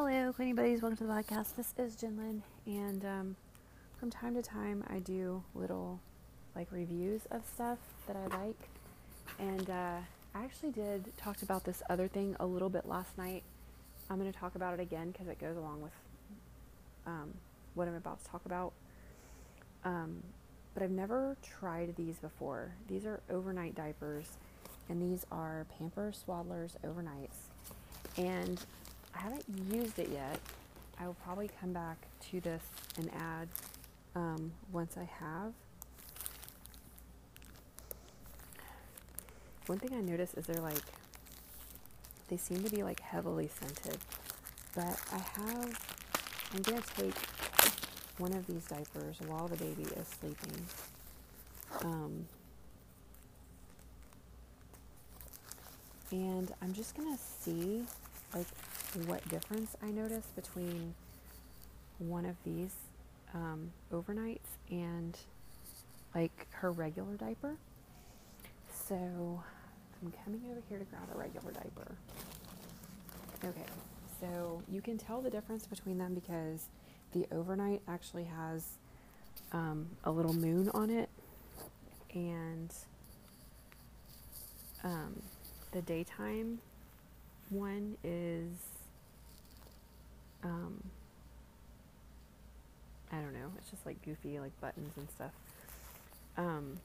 Hello, cleaning buddies. Welcome to the podcast. This is Jinlin, and um, from time to time, I do little like reviews of stuff that I like. And uh, I actually did talked about this other thing a little bit last night. I'm going to talk about it again because it goes along with um, what I'm about to talk about. Um, but I've never tried these before. These are overnight diapers, and these are Pampers Swaddlers overnights. And I haven't used it yet. I will probably come back to this and add um, once I have. One thing I noticed is they're like, they seem to be like heavily scented. But I have, I'm going to take one of these diapers while the baby is sleeping. Um, and I'm just going to see like what difference I notice between one of these um, overnights and like her regular diaper. So I'm coming over here to grab a regular diaper. Okay, so you can tell the difference between them because the overnight actually has um, a little moon on it, and um, the daytime one is um, I don't know. It's just like goofy, like buttons and stuff. Um,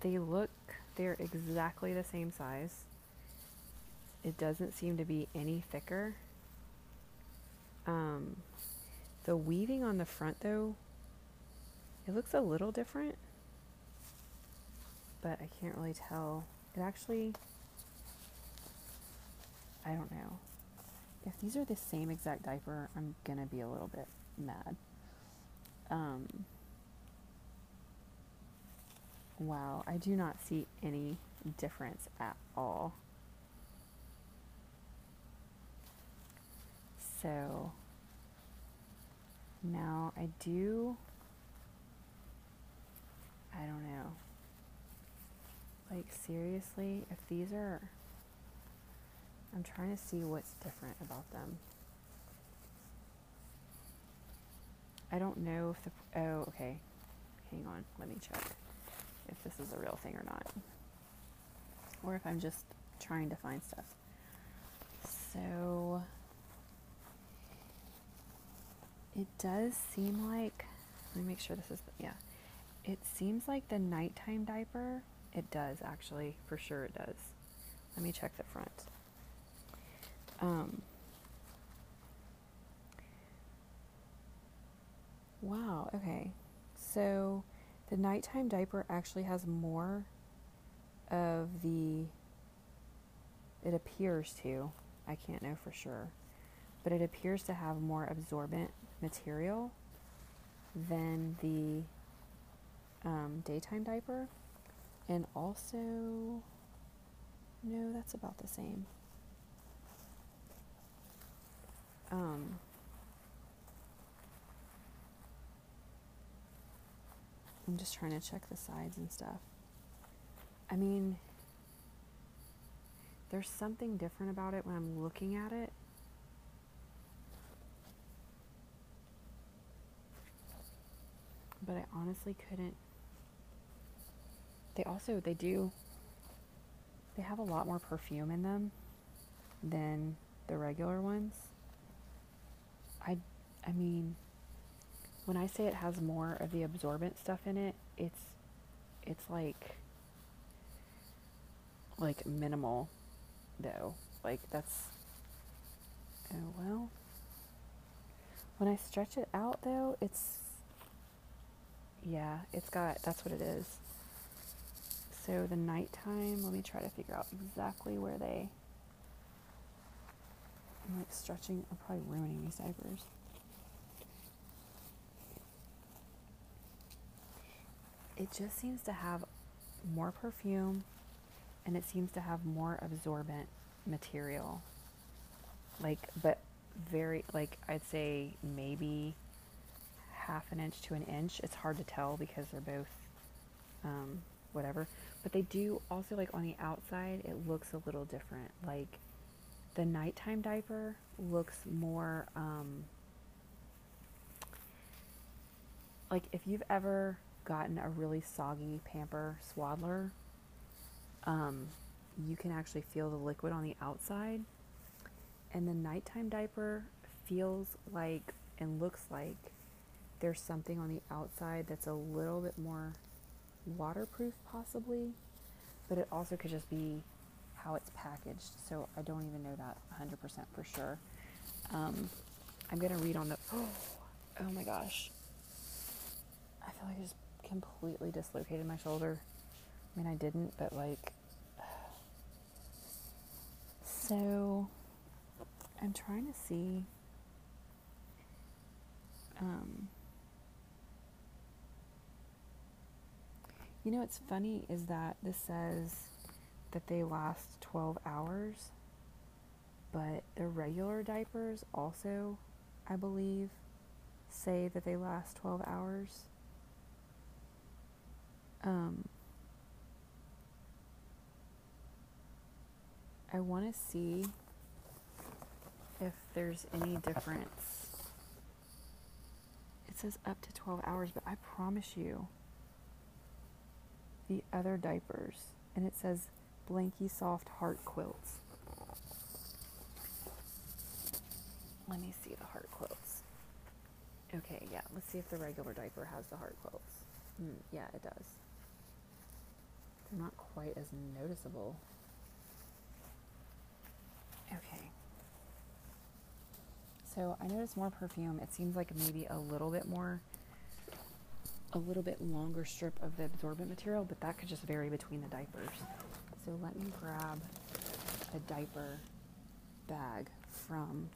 they look, they're exactly the same size. It doesn't seem to be any thicker. Um, the weaving on the front, though, it looks a little different, but I can't really tell. It actually, I don't know if these are the same exact diaper, I'm gonna be a little bit mad. Um, wow, I do not see any difference at all. So now I do, I don't know. Like, seriously, if these are I'm trying to see what's different about them. I don't know if the. Oh, okay. Hang on. Let me check if this is a real thing or not. Or if I'm just trying to find stuff. So. It does seem like. Let me make sure this is. Yeah. It seems like the nighttime diaper. It does, actually. For sure, it does. Let me check the front. Um, wow, okay. So the nighttime diaper actually has more of the, it appears to, I can't know for sure, but it appears to have more absorbent material than the um, daytime diaper. And also, no, that's about the same. Um, I'm just trying to check the sides and stuff. I mean, there's something different about it when I'm looking at it. But I honestly couldn't. They also, they do, they have a lot more perfume in them than the regular ones. I, I mean, when I say it has more of the absorbent stuff in it, it's, it's like, like minimal, though. Like that's, oh well. When I stretch it out, though, it's, yeah, it's got, that's what it is. So the nighttime, let me try to figure out exactly where they I'm like stretching. I'm probably ruining these diapers. It just seems to have more perfume and it seems to have more absorbent material. Like, but very, like, I'd say maybe half an inch to an inch. It's hard to tell because they're both um, whatever. But they do also, like, on the outside, it looks a little different. Like, the nighttime diaper looks more um, like if you've ever gotten a really soggy pamper swaddler, um, you can actually feel the liquid on the outside. And the nighttime diaper feels like and looks like there's something on the outside that's a little bit more waterproof, possibly, but it also could just be how it's packaged. So I don't even know that 100% for sure. Um, I'm to read on the. Oh, oh my gosh. I feel like I just completely dislocated my shoulder. I mean, I didn't, but like. So I'm trying to see. Um, you know, what's funny is that this says that they last 12 hours, but the regular diapers also, I believe, say that they last 12 hours. Um, I want to see if there's any difference. It says up to 12 hours, but I promise you, the other diapers, and it says Blanky Soft Heart Quilts. Let me see the heart quilts. Okay, yeah, let's see if the regular diaper has the heart quilts. Mm, yeah, it does. They're not quite as noticeable. Okay. So I noticed more perfume. It seems like maybe a little bit more, a little bit longer strip of the absorbent material, but that could just vary between the diapers. So let me grab a diaper bag from.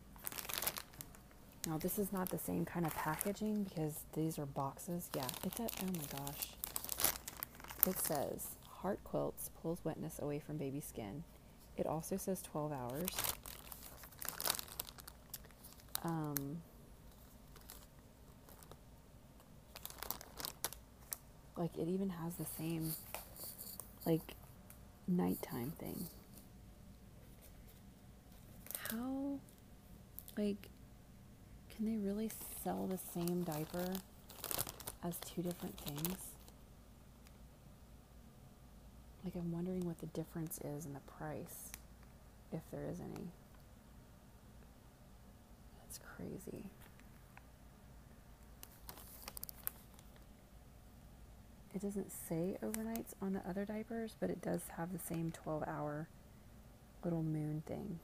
Now this is not the same kind of packaging because these are boxes. Yeah, it does. Oh my gosh. It says Heart Quilts pulls wetness away from baby skin. It also says 12 hours. Um, like it even has the same like nighttime thing. How like can they really sell the same diaper as two different things? Like I'm wondering what the difference is in the price if there is any. That's crazy. Doesn't say overnights on the other diapers, but it does have the same 12 hour little moon thing.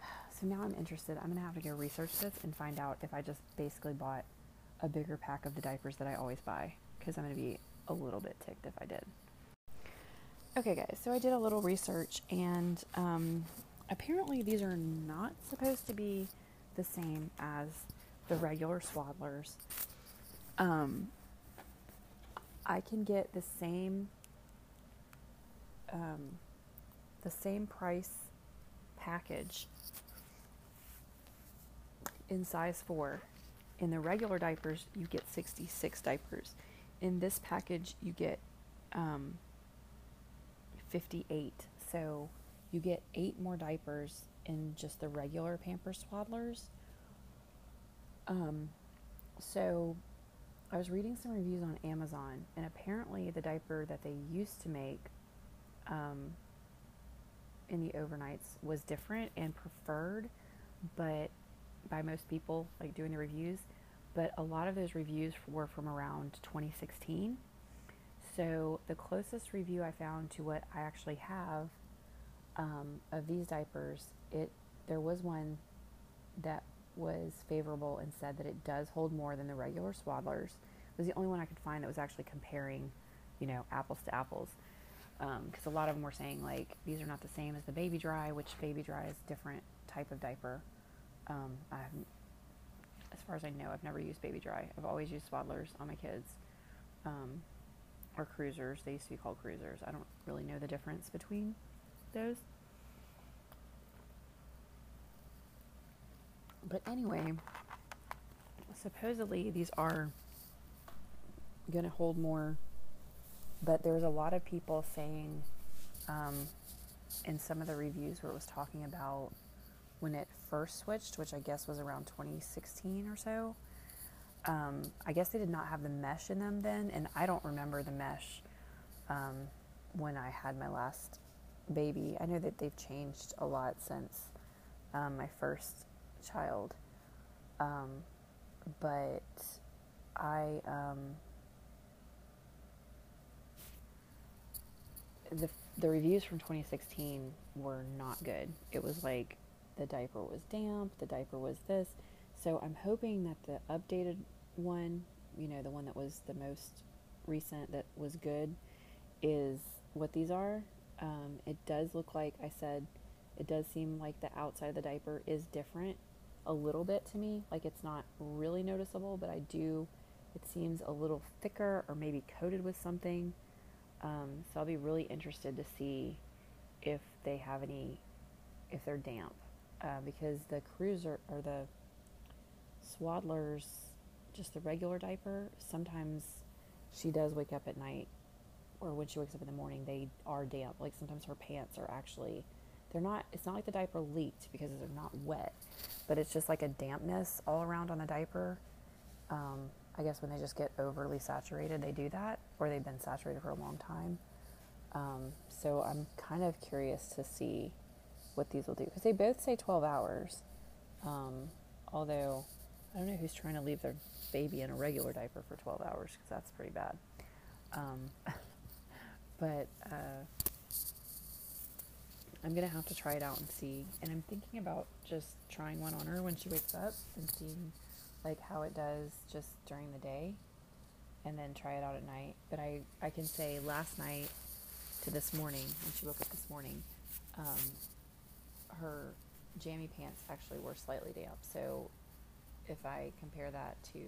So now I'm interested. I'm going to have to go research this and find out if I just basically bought a bigger pack of the diapers that I always buy because I'm going to be a little bit ticked if I did. Okay, guys, so I did a little research and um, apparently these are not supposed to be the same as the regular swaddlers. Um, I can get the same um, the same price package in size 4. In the regular diapers, you get 66 diapers. In this package, you get um, 58. So you get 8 more diapers in just the regular Pampers Swaddlers. Um, so I was reading some reviews on Amazon, and apparently the diaper that they used to make um, in the overnights was different and preferred, but by most people, like doing the reviews, but a lot of those reviews were from around 2016. So the closest review I found to what I actually have um, of these diapers, it there was one that was favorable and said that it does hold more than the regular swaddlers. It was the only one I could find that was actually comparing, you know, apples to apples. Because um, a lot of them were saying like these are not the same as the baby dry, which baby dry is different type of diaper. Um, I as far as I know, I've never used Baby Dry. I've always used Swaddlers on my kids, um, or Cruisers. They used to be called Cruisers. I don't really know the difference between those. But anyway, supposedly these are going to hold more, but there's a lot of people saying um, in some of the reviews where it was talking about when it first switched, which I guess was around 2016 or so. Um, I guess they did not have the mesh in them then, and I don't remember the mesh um, when I had my last baby. I know that they've changed a lot since um, my first child, um, but I um, the the reviews from 2016 were not good. It was like the diaper was damp, the diaper was this. So I'm hoping that the updated one, you know, the one that was the most recent that was good, is what these are. Um, it does look like I said, it does seem like the outside of the diaper is different a little bit to me. Like it's not really noticeable, but I do, it seems a little thicker or maybe coated with something. Um, so I'll be really interested to see if they have any, if they're damp, uh, because the cruiser or the swaddlers, just the regular diaper, sometimes she does wake up at night, or when she wakes up in the morning, they are damp. Like sometimes her pants are actually, they're not. It's not like the diaper leaked because they're not wet, but it's just like a dampness all around on the diaper. Um, I guess when they just get overly saturated, they do that, or they've been saturated for a long time. Um, so I'm kind of curious to see what these will do because they both say 12 hours. Um, although I don't know who's trying to leave their baby in a regular diaper for 12 hours because that's pretty bad. Um, but uh, I'm gonna have to try it out and see. And I'm thinking about just trying one on her when she wakes up and seeing like how it does just during the day and then try it out at night. But I, I can say last night to this morning, when she woke up this morning, um, her jammy pants actually were slightly damp. So if I compare that to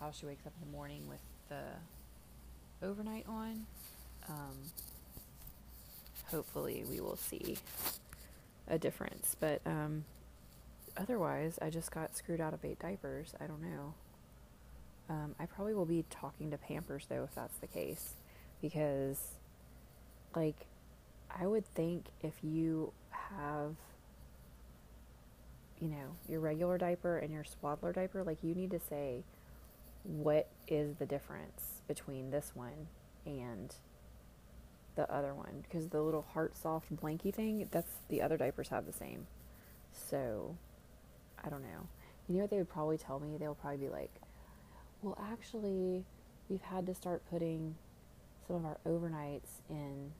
how she wakes up in the morning with the overnight on, um, hopefully we will see a difference. But um, otherwise, I just got screwed out of eight diapers. I don't know. Um, I probably will be talking to Pampers though if that's the case, because like I would think if you have you know your regular diaper and your swaddler diaper, like you need to say what is the difference between this one and the other one because the little heart soft blanky thing that's the other diapers have the same so I don't know. You know what they would probably tell me? They'll probably be like, well, actually, we've had to start putting some of our overnights in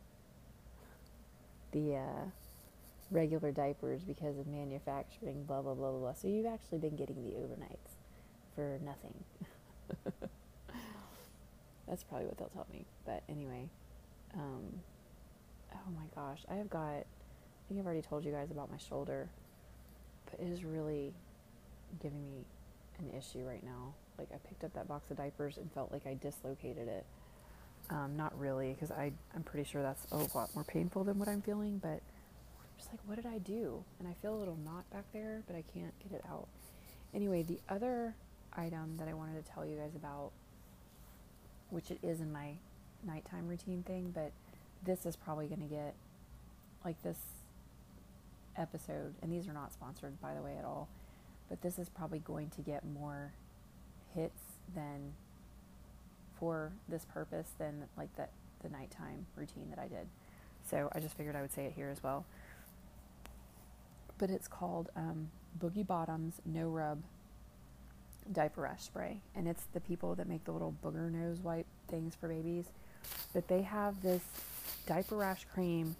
the uh, regular diapers because of manufacturing, blah, blah, blah, blah, blah. So you've actually been getting the overnights for nothing. That's probably what they'll tell me. But anyway, um, oh my gosh, I have got, I think I've already told you guys about my shoulder but it is really giving me an issue right now. Like I picked up that box of diapers and felt like I dislocated it. Um, not really, because I'm pretty sure that's a lot more painful than what I'm feeling. But I'm just like, what did I do? And I feel a little knot back there, but I can't get it out. Anyway, the other item that I wanted to tell you guys about, which it is in my nighttime routine thing, but this is probably going to get like this episode, and these are not sponsored by the way at all, but this is probably going to get more hits than for this purpose than like that the nighttime routine that I did. So I just figured I would say it here as well. But it's called um, Boogie Bottoms No Rub Diaper Rash Spray, and it's the people that make the little booger nose wipe things for babies. But they have this diaper rash cream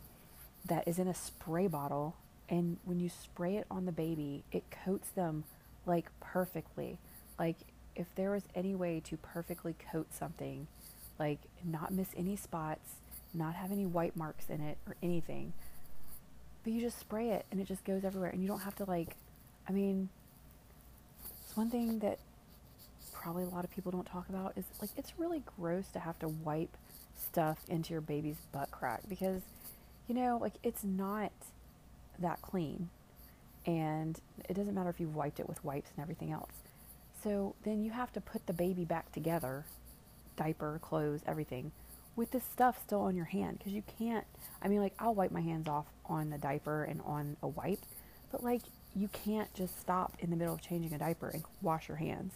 that is in a spray bottle and when you spray it on the baby, it coats them like perfectly. Like if there was any way to perfectly coat something, like not miss any spots, not have any white marks in it or anything, but you just spray it and it just goes everywhere and you don't have to like I mean it's one thing that probably a lot of people don't talk about is like it's really gross to have to wipe stuff into your baby's butt crack because you know like it's not that clean. And it doesn't matter if you've wiped it with wipes and everything else. So then you have to put the baby back together diaper, clothes, everything with this stuff still on your hand because you can't. I mean, like I'll wipe my hands off on the diaper and on a wipe, but like you can't just stop in the middle of changing a diaper and wash your hands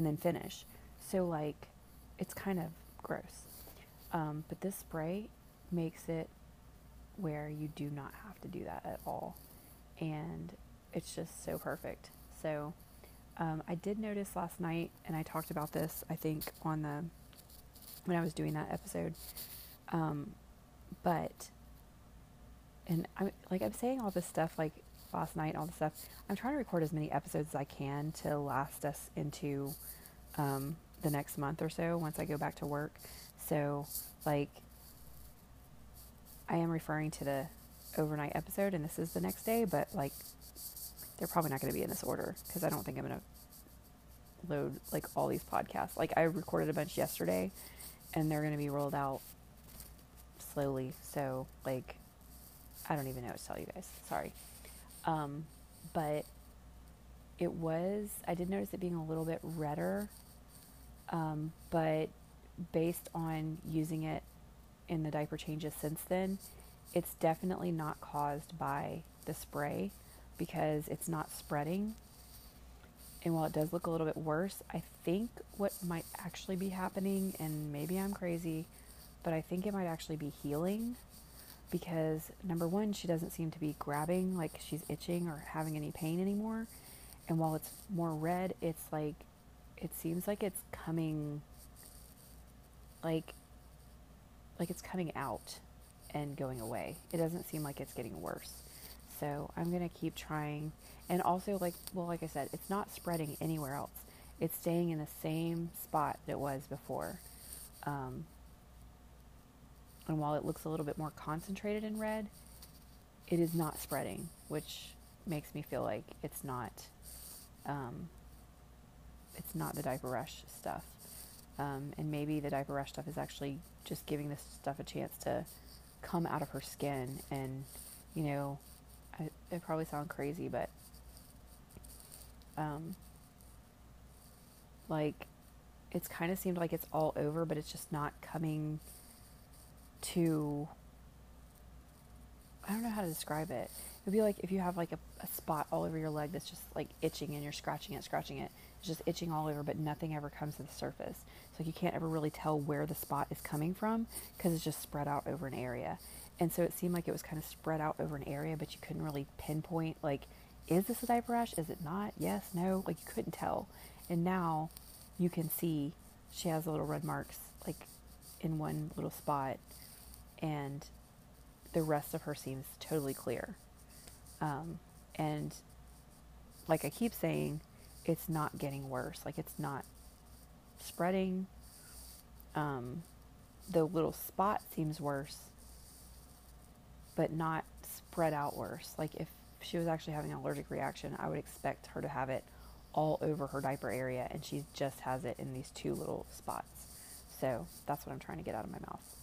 and then finish. So like it's kind of gross. Um, but this spray makes it where you do not have to do that at all, and it's just so perfect. So um, I did notice last night, and I talked about this I think on the when I was doing that episode. Um, but and I'm like I'm saying all this stuff like last night, all this stuff. I'm trying to record as many episodes as I can to last us into um, the next month or so once I go back to work. So like I am referring to the overnight episode, and this is the next day, but like they're probably not going to be in this order because I don't think I'm going to load like all these podcasts. Like I recorded a bunch yesterday and they're going to be rolled out slowly. So, like, I don't even know what to tell you guys. Sorry. Um, but it was, I did notice it being a little bit redder. Um, but based on using it in the diaper changes since then, it's definitely not caused by the spray because it's not spreading and while it does look a little bit worse, I think what might actually be happening, and maybe I'm crazy, but I think it might actually be healing because number one, she doesn't seem to be grabbing like she's itching or having any pain anymore. And while it's more red, it's like it seems like it's coming like like it's coming out and going away. It doesn't seem like it's getting worse. So I'm to keep trying and also, like, well, like I said, it's not spreading anywhere else. It's staying in the same spot that it was before. Um, and while it looks a little bit more concentrated in red, it is not spreading, which makes me feel like it's not, um, it's not the diaper rush stuff. Um, and maybe the diaper rush stuff is actually just giving this stuff a chance to come out of her skin. And, you know, I, it probably sounds crazy, but um, like it's kind of seemed like it's all over, but it's just not coming to. I don't know how to describe it. It'd be like if you have like a, a spot all over your leg that's just like itching and you're scratching it, scratching it. It's just itching all over, but nothing ever comes to the surface. So you can't ever really tell where the spot is coming from because it's just spread out over an area. And so it seemed like it was kind of spread out over an area, but you couldn't really pinpoint like is this a diaper rash? Is it not? Yes, no. Like you couldn't tell. And now you can see she has little red marks like in one little spot and the rest of her seems totally clear. Um, and like I keep saying, it's not getting worse. Like it's not spreading. Um, the little spot seems worse, but not spread out worse. Like if she was actually having an allergic reaction, I would expect her to have it all over her diaper area, and she just has it in these two little spots. So that's what I'm trying to get out of my mouth.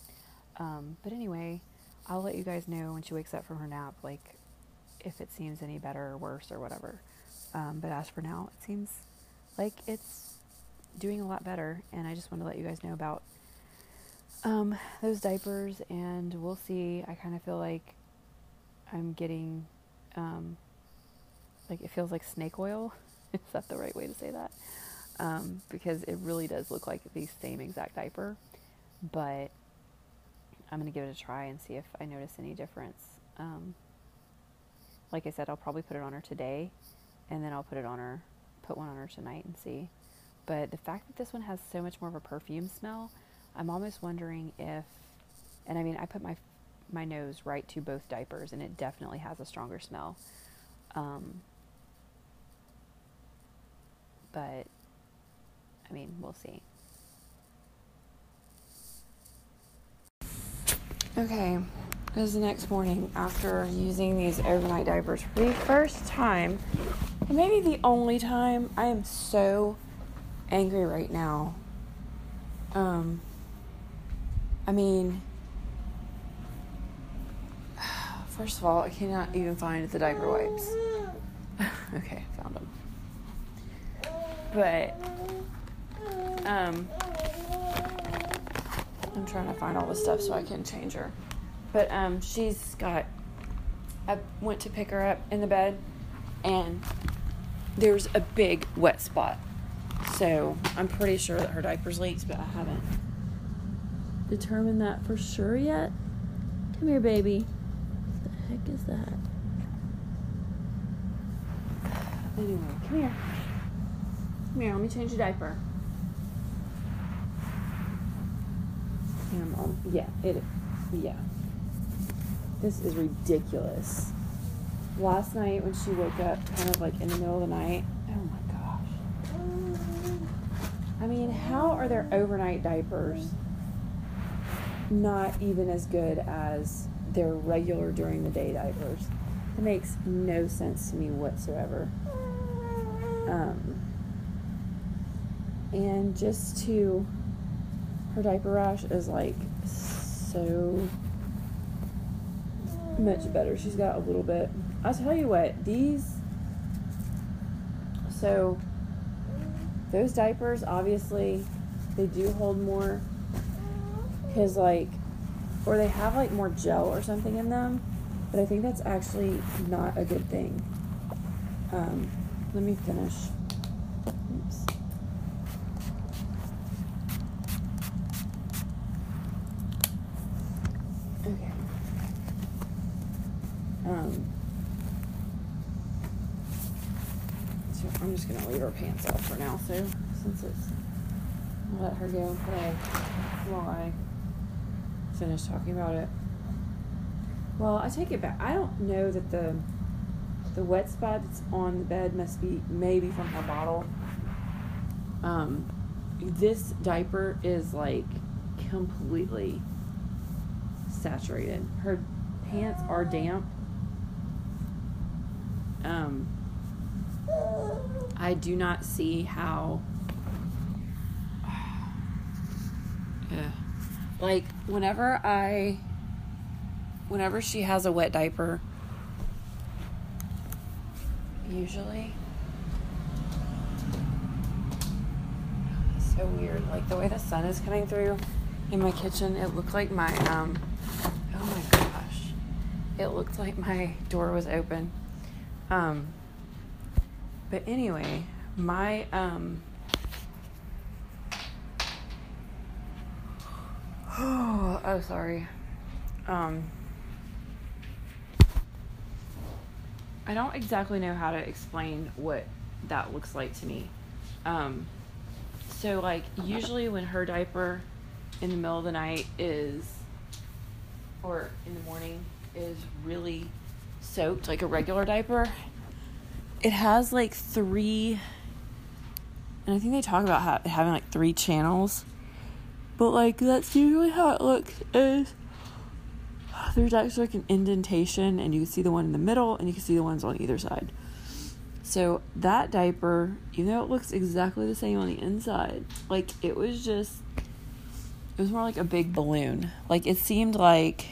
Um, but anyway, I'll let you guys know when she wakes up from her nap, like if it seems any better or worse or whatever. Um, but as for now, it seems like it's doing a lot better, and I just want to let you guys know about um, those diapers, and we'll see. I kind of feel like I'm getting um, like it feels like snake oil. Is that the right way to say that? Um, because it really does look like the same exact diaper, but I'm gonna give it a try and see if I notice any difference. Um, like I said, I'll probably put it on her today, and then I'll put it on her, put one on her tonight and see. But the fact that this one has so much more of a perfume smell, I'm almost wondering if, and I mean, I put my my nose right to both diapers, and it definitely has a stronger smell. Um, but I mean, we'll see. Okay, this is the next morning after using these overnight diapers for the first time, maybe the only time. I am so angry right now. Um, I mean, First of all, I cannot even find the diaper wipes. okay, found them. But, um, I'm trying to find all the stuff so I can change her. But um, she's got. I went to pick her up in the bed, and there's a big wet spot. So I'm pretty sure that her diaper's leaked, but I haven't determined that for sure yet. Come here, baby. What the heck is that? Anyway, come here. Come here, let me change your diaper. Yeah, it. Yeah. This is ridiculous. Last night when she woke up, kind of like in the middle of the night. Oh my gosh. I mean, how are their overnight diapers not even as good as their regular during the day diapers? It makes no sense to me whatsoever. Um, and just to her diaper rash is like so much better. She's got a little bit. I'll tell you what, these so those diapers obviously they do hold more cuz like or they have like more gel or something in them, but I think that's actually not a good thing. Um, let me finish. Oops. Okay. Um, so I'm just gonna leave her pants off for now. So since it's, I'll let her go play while I finish talking about it. Well, I take it back. I don't know that the the wet spot that's on the bed must be maybe from her bottle. Um, this diaper is like completely saturated. Her pants are damp. Um, I do not see how. Yeah. Like whenever I, whenever she has a wet diaper, usually. So weird. Like the way the sun is coming through in my kitchen, it looked like my um oh my gosh. It looked like my door was open. Um but anyway, my um oh sorry. Um I don't exactly know how to explain what that looks like to me. Um, so, like, usually when her diaper in the middle of the night is, or in the morning, is really soaked, like a regular diaper, it has like three, and I think they talk about ha- having like three channels, but like, that's usually how it looks is there's actually like an indentation, and you can see the one in the middle, and you can see the ones on either side. So that diaper, even though it looks exactly the same on the inside, like it was just, it was more like a big balloon. Like it seemed like,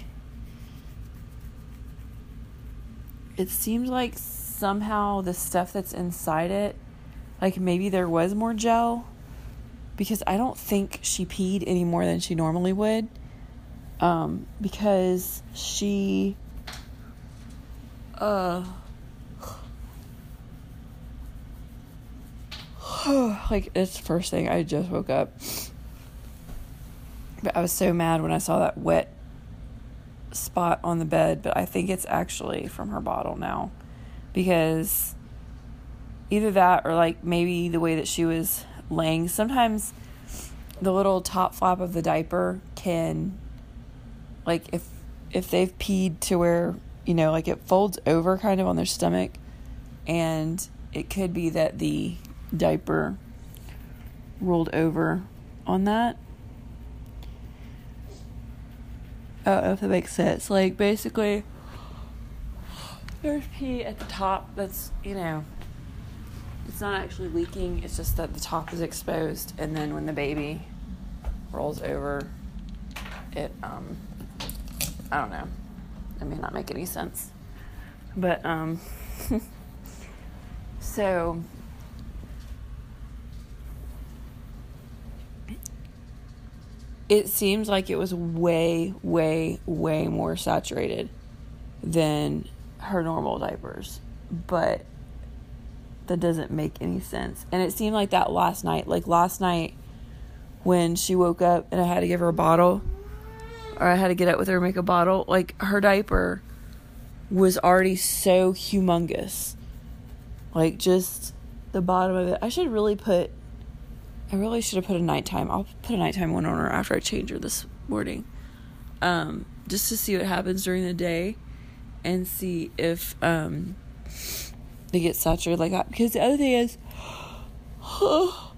it seemed like somehow the stuff that's inside it, like maybe there was more gel, because I don't think she peed any more than she normally would. Um, because she uh like it's the first thing I just woke up. But I was so mad when I saw that wet spot on the bed, but I think it's actually from her bottle now because either that or like maybe the way that she was laying. Sometimes the little top flap of the diaper can like if if they've peed to where you know like it folds over kind of on their stomach and it could be that the diaper rolled over on that I don't know if that makes sense. Like basically there's pee at the top that's you know it's not actually leaking, it's just that the top is exposed and then when the baby rolls over it um I don't know. It may not make any sense. But, um, so, it seems like it was way, way, way more saturated than her normal diapers. But that doesn't make any sense. And it seemed like that last night. Like last night when she woke up and I had to give her a bottle, or I had to get up with her and make a bottle, like her diaper was already so humongous. Like just the bottom of it. I should really put I really should have put a nighttime. I'll put a nighttime one on her after I change her this morning. Um, just to see what happens during the day and see if um they get saturated like that. Because the other thing is oh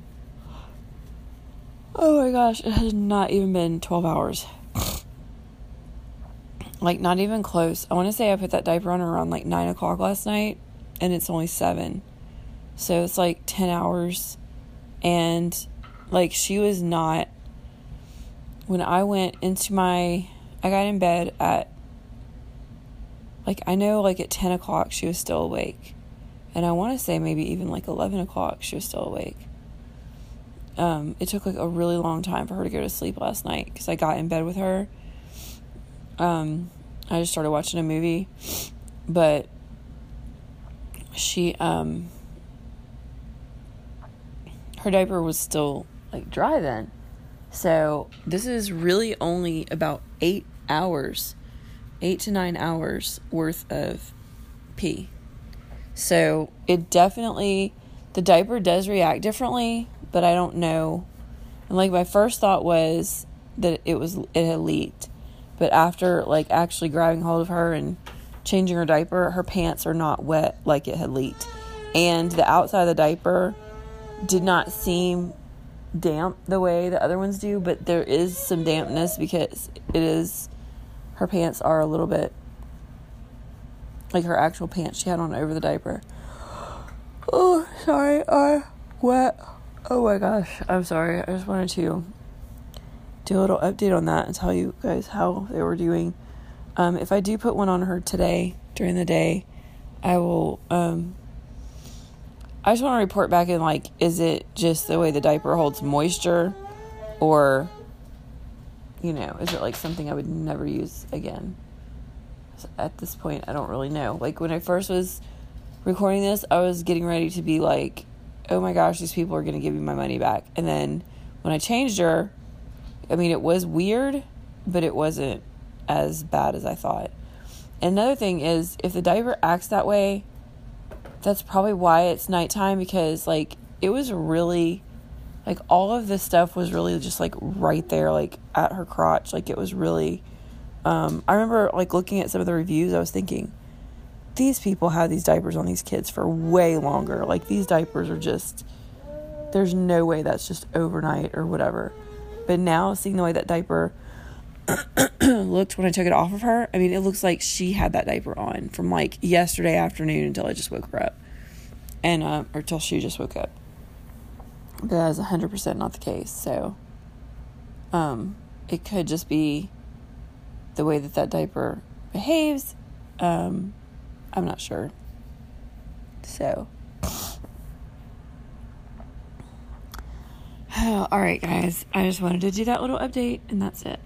my gosh, it has not even been twelve hours. like not even close. I want to say I put that diaper on around like nine o'clock last night, and it's only seven, so it's like ten hours, and like she was not. When I went into my, I got in bed at. Like I know, like at ten o'clock she was still awake, and I want to say maybe even like eleven o'clock she was still awake. Um, it took like a really long time for her to go to sleep last night because I got in bed with her um, I just started watching a movie, but she um her diaper was still like dry then. So this is really only about eight hours, eight to nine hours worth of pee. So it definitely, the diaper does react differently, but I don't know. And like my first thought was that it was, it had leaked. But after like actually grabbing hold of her and changing her diaper, her pants are not wet like it had leaked. And the outside of the diaper did not seem damp the way the other ones do, but there is some dampness because it is her pants are a little bit like her actual pants she had on over the diaper. Oh, sorry, I wet. Oh my gosh, I'm sorry. I just wanted to do a little update on that and tell you guys how they were doing. Um, if I do put one on her today during the day, I will. Um, I just want to report back in like, is it just the way the diaper holds moisture, or, you know, is it like something I would never use again? At this point, I don't really know. Like when I first was recording this, I was getting ready to be like, oh my gosh, these people are going to give me my money back. And then when I changed her, I mean, it was weird, but it wasn't as bad as I thought. Another thing is, if the diaper acts that way, that's probably why it's nighttime because, like, it was really, like, all of this stuff was really just, like, right there, like, at her crotch. Like, it was really, um, I remember, like, looking at some of the reviews, I was thinking, these people have these diapers on these kids for way longer. Like, these diapers are just, there's no way that's just overnight or whatever. But now seeing the way that diaper looked when I took it off of her, I mean, it looks like she had that diaper on from like yesterday afternoon until I just woke her up. And, uh, or till she just woke up. But that is 100% not the case. So, um, it could just be the way that that diaper behaves. Um, I'm not sure. So, all right, guys. I just wanted to do that little update, and that's it.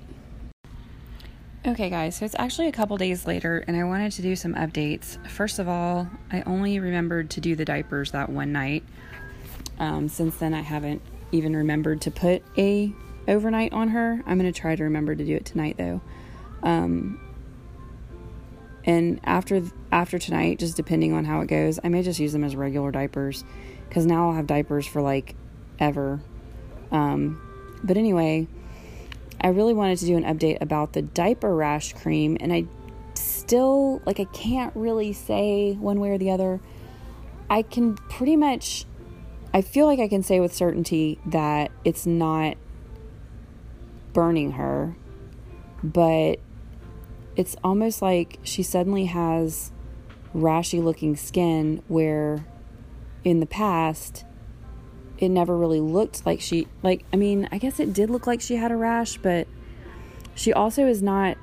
Okay, guys, so it's actually a couple days later, and I wanted to do some updates. First of all, I only remembered to do the diapers that one night. Um, since then, I haven't even remembered to put a overnight on her. I'm to try to remember to do it tonight, though. Um, and after after tonight, just depending on how it goes, I may just use them as regular diapers because now I'll have diapers for like ever um, but anyway, I really wanted to do an update about the diaper rash cream, and I still, like, I can't really say one way or the other. I can pretty much, I feel like I can say with certainty that it's not burning her, but it's almost like she suddenly has rashy looking skin where in the past it never really looked like she like I mean, I guess it did look like she had a rash, but she also is not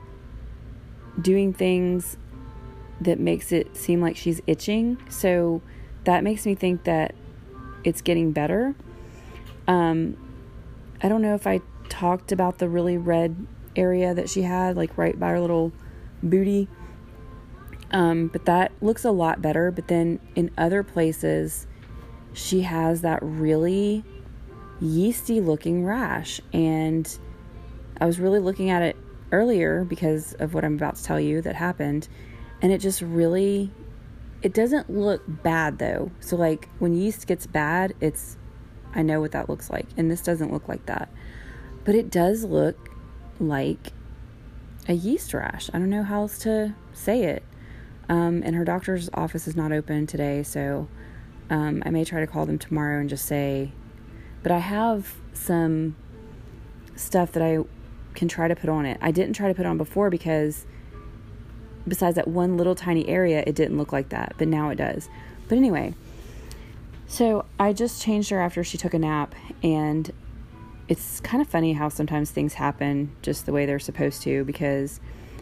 doing things that makes it seem like she's itching. So that makes me think that it's getting better. Um I don't know if I talked about the really red area that she had, like right by her little booty. Um, but that looks a lot better. But then in other places, she has that really yeasty looking rash. And I was really looking at it earlier because of what I'm about to tell you that happened. And it just really, it doesn't look bad though. So, like when yeast gets bad, it's, I know what that looks like. And this doesn't look like that. But it does look like a yeast rash. I don't know how else to say it. Um, and her doctor's office is not open today, so um, I may try to call them tomorrow and just say, but I have some stuff that I can try to put on it. I didn't try to put on before because besides that one little tiny area, it didn't look like that, but now it does. But anyway, so I just changed her after she took a nap, and it's kind of funny how sometimes things happen just the way they're supposed to because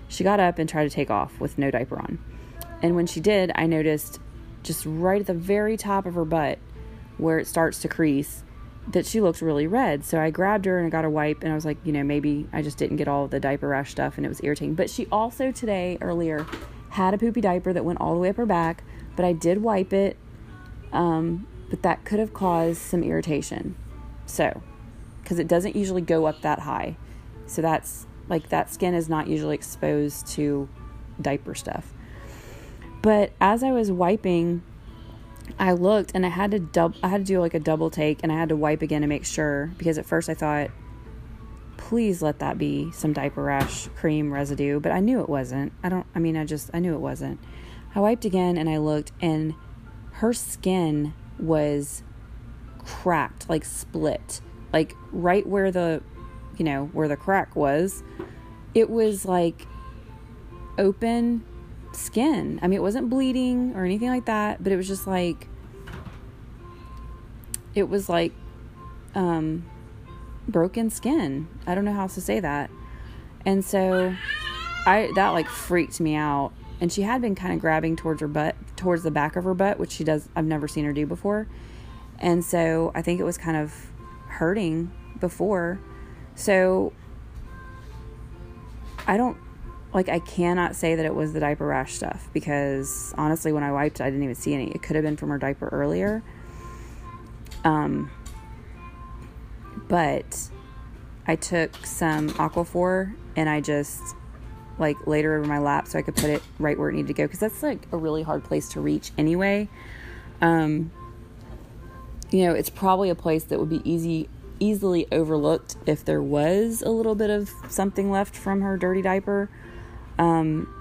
she got up and tried to take off with no diaper on. And when she did, I noticed just right at the very top of her butt where it starts to crease that she looked really red. So I grabbed her and I got a wipe and I was like, you know, maybe I just didn't get all the diaper rash stuff and it was irritating. But she also today earlier had a poopy diaper that went all the way up her back, but I did wipe it. Um, but that could have caused some irritation. So, because it doesn't usually go up that high. So that's like that skin is not usually exposed to diaper stuff. But as I was wiping, I looked and I had to dub I had to do like a double take and I had to wipe again to make sure because at first I thought please let that be some diaper rash cream residue, but I knew it wasn't. I don't I mean I just I knew it wasn't. I wiped again and I looked and her skin was cracked, like split. Like right where the you know, where the crack was, it was like open skin. I mean, it wasn't bleeding or anything like that, but it was just like it was like um broken skin. I don't know how else to say that. And so I that like freaked me out. And she had been kind of grabbing towards her butt, towards the back of her butt, which she does I've never seen her do before. And so I think it was kind of hurting before. So I don't like I cannot say that it was the diaper rash stuff because honestly, when I wiped, I didn't even see any. It could have been from her diaper earlier. Um, but I took some Aquaphor and I just like laid her over my lap so I could put it right where it needed to go because that's like a really hard place to reach anyway. Um, you know, it's probably a place that would be easy easily overlooked if there was a little bit of something left from her dirty diaper um,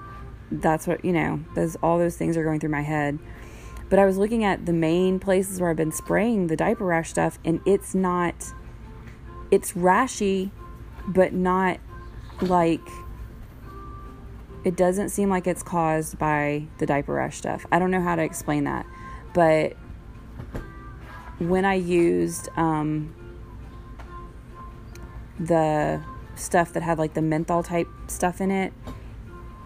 that's what, you know, those, all those things are going through my head. But I was looking at the main places where I've been spraying the diaper rash stuff, and it's not, it's rashy, but not like, it doesn't seem like it's caused by the diaper rash stuff. I don't know how to explain that. But when I used um, the stuff that had like the menthol type stuff in it,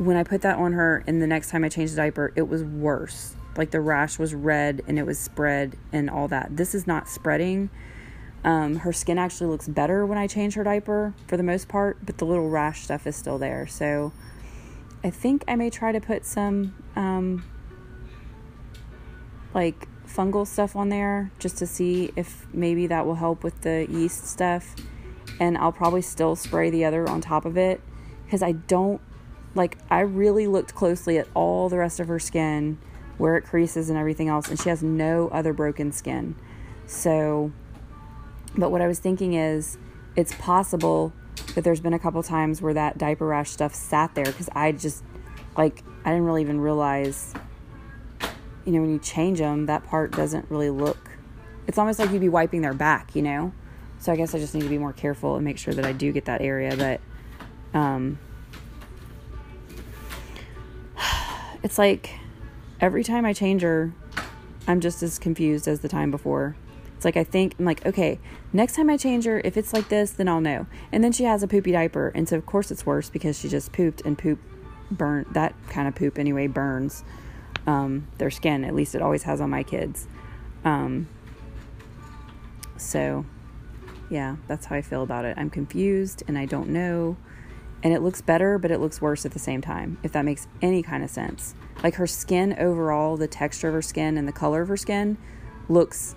when I put that on her and the next time I changed the diaper, it was worse. Like the rash was red and it was spread and all that. This is not spreading. Um, her skin actually looks better when I change her diaper for the most part, but the little rash stuff is still there. So I think I may try to put some um, like fungal stuff on there just to see if maybe that will help with the yeast stuff. And I'll probably still spray the other on top of it because I don't like I really looked closely at all the rest of her skin, where it creases and everything else, and she has no other broken skin. So, but what I was thinking is, it's possible that there's been a couple times where that diaper rash stuff sat there because I just, like, I didn't really even realize, you know, when you change them, that part doesn't really look. It's almost like you'd be wiping their back, you know. So I guess I just need to be more careful and make sure that I do get that area, but. Um, it's like every time I change her, I'm just as confused as the time before. It's like I think I'm like, okay, next time I change her, if it's like this, then I'll know. And then she has a poopy diaper, and so of course it's worse because she just pooped and poop burnt that kind of poop anyway burns um, their skin. At least it always has on my kids. Um, so yeah, that's how I feel about it. I'm confused and I don't know. And it looks better, but it looks worse at the same time, if that makes any kind of sense. Like her skin overall, the texture of her skin and the color of her skin looks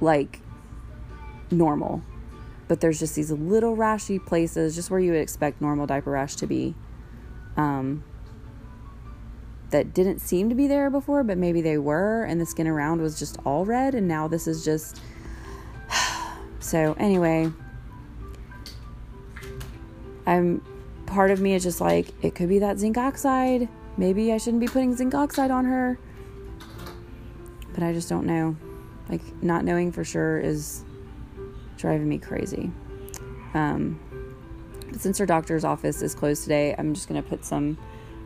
like normal. But there's just these little rashy places, just where you would expect normal diaper rash to be, um, that didn't seem to be there before, but maybe they were, and the skin around was just all red, and now this is just. so, anyway, I'm. Part of me is just like, it could be that zinc oxide. Maybe I shouldn't be putting zinc oxide on her. But I just don't know. Like, not knowing for sure is driving me crazy. Um, but since her doctor's office is closed today, I'm just going to put some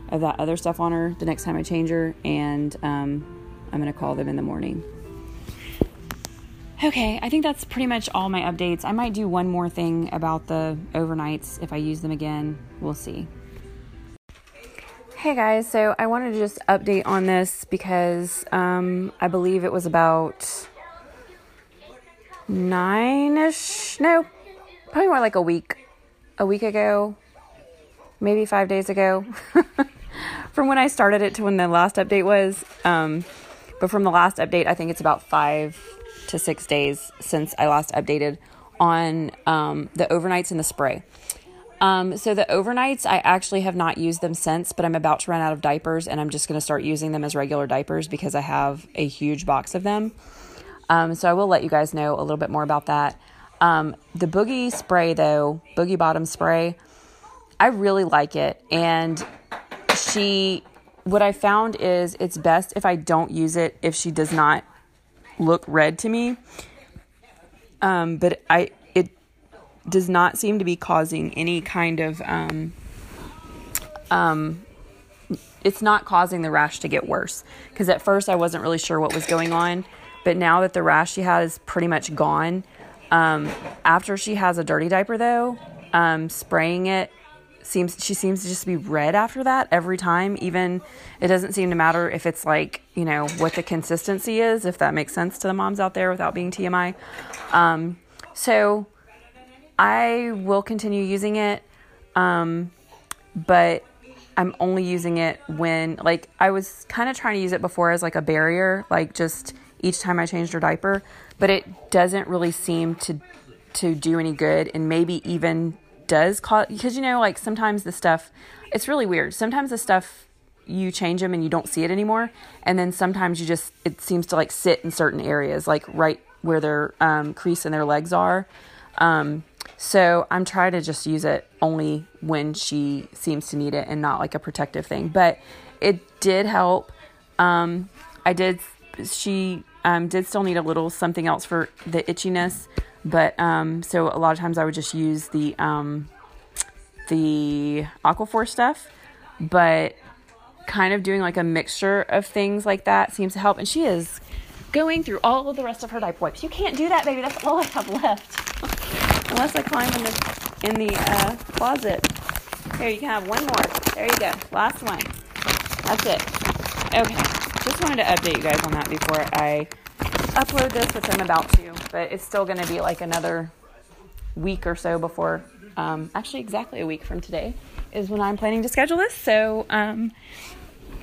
of that other stuff on her the next time I change her, and um, I'm going to call them in the morning. Okay, I think that's pretty much all my updates. I might do one more thing about the overnights if I use them again. We'll see. Hey guys, so I wanted to just update on this because um, I believe it was about nine ish, no, probably more like a week, a week ago, maybe five days ago, from when I started it to when the last update was. Um, but from the last update, I think it's about five to six days since I last updated on um, the overnights and the spray. Um, so the overnights, I actually have not used them since, but I'm about to run out of diapers and I'm just going to start using them as regular diapers because I have a huge box of them. Um, so I will let you guys know a little bit more about that. Um, the boogie spray, though, boogie bottom spray, I really like it. And she, what I found is it's best if I don't use it if she does not look red to me. Um, but I, it does not seem to be causing any kind of, um, um, it's not causing the rash to get worse. Because at first I wasn't really sure what was going on. But now that the rash she had is pretty much gone, um, after she has a dirty diaper though, um, spraying it seems she seems to just be red after that every time. Even it doesn't seem to matter if it's like you know what the consistency is, if that makes sense to the moms out there without being TMI. Um, so I will continue using it, um, but I'm only using it when like I was kind of trying to use it before as like a barrier, like just each time I changed her diaper, but it doesn't really seem to to do any good and maybe even does cause because you know like sometimes the stuff it's really weird. Sometimes the stuff you change them and you don't see it anymore and then sometimes you just it seems to like sit in certain areas like right where their um, crease and their legs are. Um, so i'm trying to just use it only when she seems to need it and not like a protective thing. But it did help. Um, i did she um, did still need a little something else for the itchiness, but um, so a lot of times I would just use the um, the Aquaphor stuff, but kind of doing like a mixture of things like that seems to help. And she is going through all of the rest of her diaper wipes. You can't do that, baby. That's all I have left, unless I climb in the in the uh, closet. Here, you can have one more. There you go. Last one. That's it. Okay just wanted to update you guys on that before I upload this, which I'm about to. But it's still going to be like another week or so before, um, actually, exactly a week from today is when I'm planning to schedule this. So um,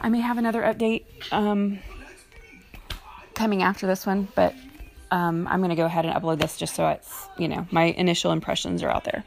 I may have another update um, coming after this one, but um, I'm going to go ahead and upload this just so it's, you know, my initial impressions are out there.